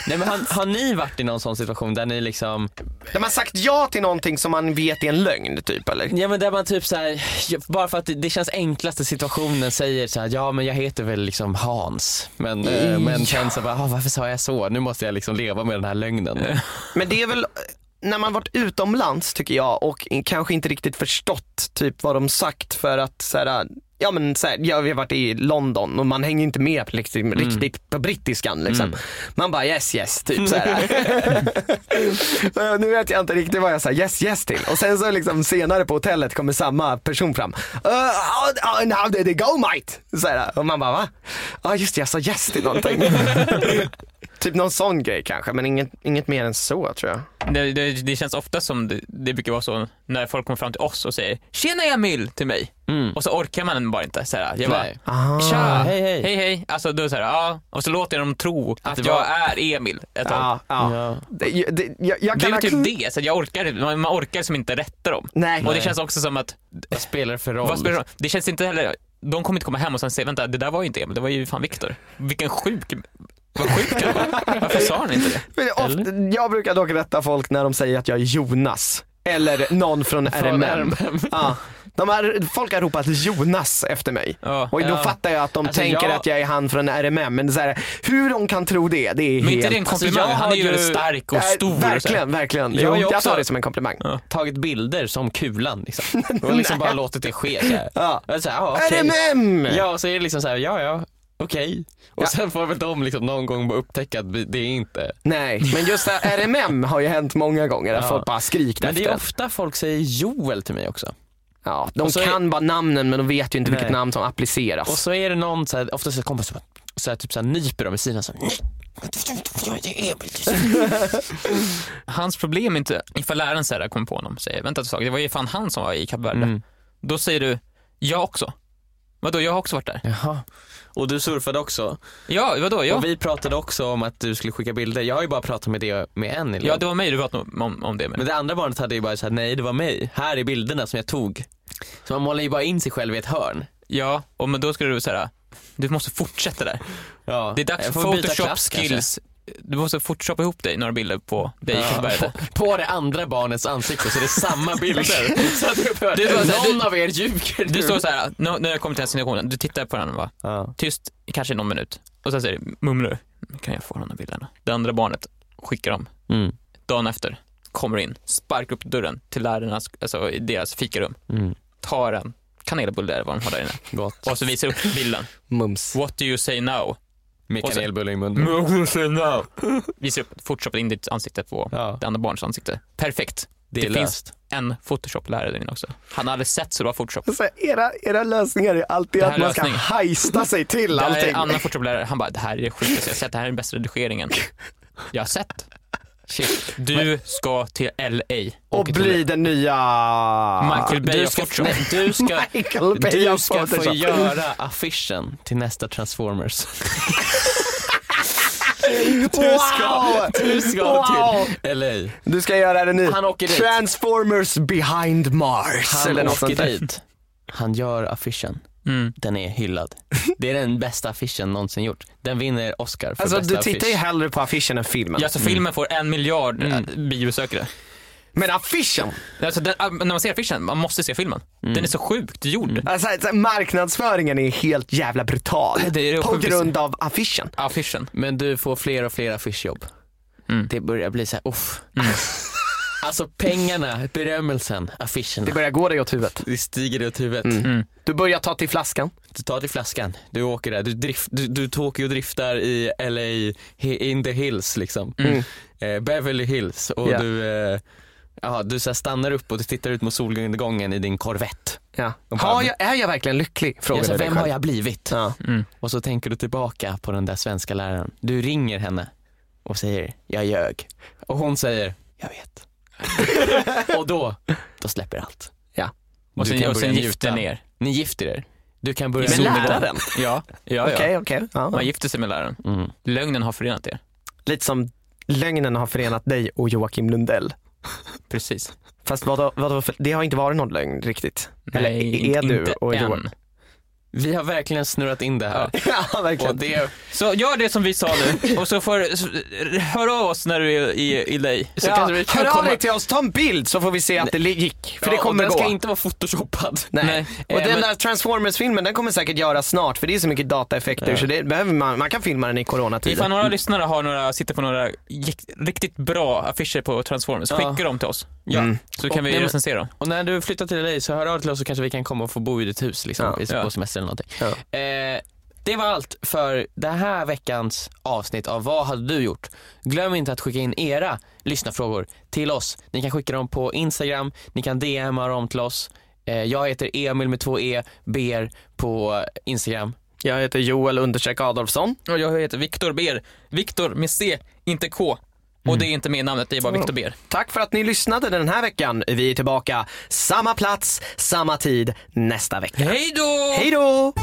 Nej men har, har ni varit i någon sån situation där ni liksom, De har sagt ja till någonting som man vet är en lögn typ eller? ja men där man typ så här, ja, bara för att det, det känns enklaste situationen säger så här, ja men jag heter väl liksom Hans. Men, eh, men sen så bara, ah, varför sa jag så? Nu måste jag liksom leva med den här lögnen. Men det är väl när man varit utomlands tycker jag och kanske inte riktigt förstått typ vad de sagt för att så här, ja men så här, ja, vi har varit i London och man hänger inte med liksom, riktigt på brittiskan liksom. Man bara yes yes typ så här. Så nu vet jag inte riktigt vad jag sa yes yes till och sen så liksom senare på hotellet kommer samma person fram. Uh, how, how did it go mate? Så här, och man bara va? Ja just det jag sa yes till någonting. typ någon sån grej kanske men inget, inget mer än så tror jag. Det, det, det känns ofta som det, det brukar vara så när folk kommer fram till oss och säger “Tjena Emil” till mig. Mm. Och så orkar man bara inte. Så här, jag bara. Ah. “Tja, hej, hej." hej hej”. Alltså då så här, ja. Och så låter jag dem tro att det jag var- är Emil ett tag. Ja, ja. Ja. Det, det, jag, jag Det är ha- typ det, så att jag orkar, man, man orkar som inte rätta dem. Nej. Och det känns också som att, Vad spelar det för roll? vad spelar det roll? Det känns inte heller, de kommer inte komma hem och sen säga vänta, det där var ju inte Emil, det var ju fan Viktor. Vilken sjuk, vad sjuk han var. Varför sa han inte det? Men ofta, jag brukar dock rätta folk när de säger att jag är Jonas. Eller någon från RMM. RMM. Ja. De har, folk har ropat Jonas efter mig. Ja. Och då Ja. fattar jag att de Alltså, tänker jag- att jag är han från RMM. Men så här, hur de kan tro det, det är Men helt... inte det en Alltså, komplimang? jag han är ju stark och stor. och så här. Verkligen, verkligen. Jag jag också- tar det som en komplimang. Ja. Tagit bilder som kulan liksom. Och liksom bara låtit det ske så här. Ja. Jag så här, ja, okej. RMM! Ja, och så är det liksom så här, ja ja, okej. Och Ja. sen får väl de liksom någon gång bara upptäcka att det är inte. Nej, men just det här, RMM har ju hänt många gånger. Att Ja. folk bara skrikt Men det efter är ofta folk säger Joel till mig också. Ja, de Och så är- kan bara namnen men de vet ju inte vilket Nej. namn som appliceras. Och så är det någon så här, ofta så kommer så, så här, typ så här, nyper dem i sidan så här, nej. Jag är Emil. Hans problem är inte, ifall läraren säger kommer på honom, säger vänta ett tag, det var ju fan han som var i Kap Verde. Mm. Då säger du, jag också. Vadå, jag har också varit där. Jaha. Och du surfade också. Ja, vadå, ja. Och vi pratade också om att du skulle skicka bilder. Jag har ju bara pratat med det med en elev. Ja, det var mig du pratade om, om, det med. Men det andra barnet hade ju bara sagt nej det var mig. Här är bilderna som jag tog. Så man målar ju bara in sig själv i ett hörn. Ja, och men då ska du säga, du måste fortsätta där. Ja. Det är dags för photoshop skills. Du måste photoshoppa ihop dig, några bilder på dig i Ja, på, på det andra barnets ansikte så det är samma bilder. så att du, här, någon du- av er ljuger Du står så här, nu- när jag kommer till den situationen, du tittar på den va, Ja. tyst kanske någon minut. Och sen säger du, mumlar du, kan jag få de här bilderna? Det andra barnet skickar dem. Mm. Dagen efter, kommer in, sparkar upp dörren till lärarnas, alltså i deras fikarum, Mm. tar en kanelbulle eller vad de har där inne Gott. och så visar upp bilden. Mums. What do you say now? Med kanelbulle i munnen. Now? Visar upp, photoshoppat in ditt ansikte på Ja. det andra barnets ansikte. Perfekt. Det det finns en photoshop-lärare där inne också. Han har aldrig sett så det var photoshop. Så era, era lösningar är alltid att man ska lösning. hajsta sig till Det här är allting. en annan photoshop-lärare, han bara, det här är det sjukaste jag har sett, det här är den bästa redigeringen jag har sett. Shit. Du ska till LA. Och bli den nya... Michael Bay Du ska, nej, du ska, Michael Bay du ska få göra affischen till nästa Transformers. Du ska, du ska Wow. till LA. Du ska göra det nu. Han åker dit. Transformers behind Mars. Han eller åker dit. Han gör affischen. Mm. Den är hyllad. Det är den bästa affischen någonsin gjort. Den vinner Oscar för Alltså bästa du tittar ju affisch. hellre på affischen än filmen. Ja, så filmen får en miljard Mm. mm. biobesökare. Men affischen, Alltså, den, äh, när man ser affischen, man måste se filmen. Mm. Den är så sjukt gjord. alltså, alltså, marknadsföringen är helt jävla brutal. Det är det på grund av affischen. Affischen. Men du får fler och fler affischjobb. Mm. Det börjar bli så här, uff. Alltså pengarna, berömmelsen, affischerna. Det börjar gå dig åt huvudet. Det stiger dig åt huvudet. Mm. Du börjar ta till flaskan. Du tar till flaskan, du åker där, du, drift, du, du åker och driftar i LA, in the hills liksom. Mm. Eh, Beverly Hills och Ja. du, eh, ja, du så stannar upp och du tittar ut mot solnedgången i din Corvette. Ja. Bara- Har jag, är jag verkligen lycklig? Frågar dig vem har själv. jag blivit? Ja. Mm. Och så tänker du tillbaka på den där svenska läraren. Du ringer henne och säger, jag ljög. Och hon säger, jag vet. och då, då släpper allt. Ja. Och Du sen, kan och sen börja gifter ni er. Ni gifter er. Du kan börja Med läraren? Ja, ja, ja. Okej, okej. Ja. Man gifter sig med läraren. Mm. Lögnen har förenat er. Lite som lögnen har förenat dig och Joakim Lundell. Precis. Fast vad, vad, för, det har inte varit någon lögn riktigt. Eller Nej, är du inte och än. Joakim? Vi har verkligen snurrat in det här. Ja, Och verkligen. det, Så gör det som vi sa nu och så får så, hör av oss när du är i, i LA. Så ja, vi kan hör av komma- dig till oss, ta en bild så får vi se att det gick. För det Ja, kommer och den gå. ska inte vara photoshoppad. Nej. Nej. Och Eh, den men- där Transformers-filmen den kommer säkert göras snart för det är så mycket dataeffekter Ja. så det behöver man, man kan filma den i coronatider. Ifall några lyssnare har några, sitter på några riktigt bra affischer på Transformers, Ja. skicka dem till oss. Ja. Mm. Så kan Och- vi recensera dem. Och när du flyttar till LA så hör av dig till oss så kanske vi kan komma och få bo i ditt hus liksom, på Ja. semester eller någonting. Ja. Eh, det var allt för det här veckans avsnitt av Vad hade du gjort? Glöm inte att skicka in era lyssnarfrågor till oss. Ni kan skicka dem på Instagram, ni kan DMa dem till oss. Eh, jag heter Emil med två E, ber på Instagram. Jag heter Joel understreck Adolfsson. Och jag heter Viktor Ber. Viktor med C, inte K. Och det är inte med namnet, det är bara Viktor Ber. Tack för att ni lyssnade den här veckan. Vi är tillbaka samma plats, samma tid nästa vecka. Hej då! Hej då!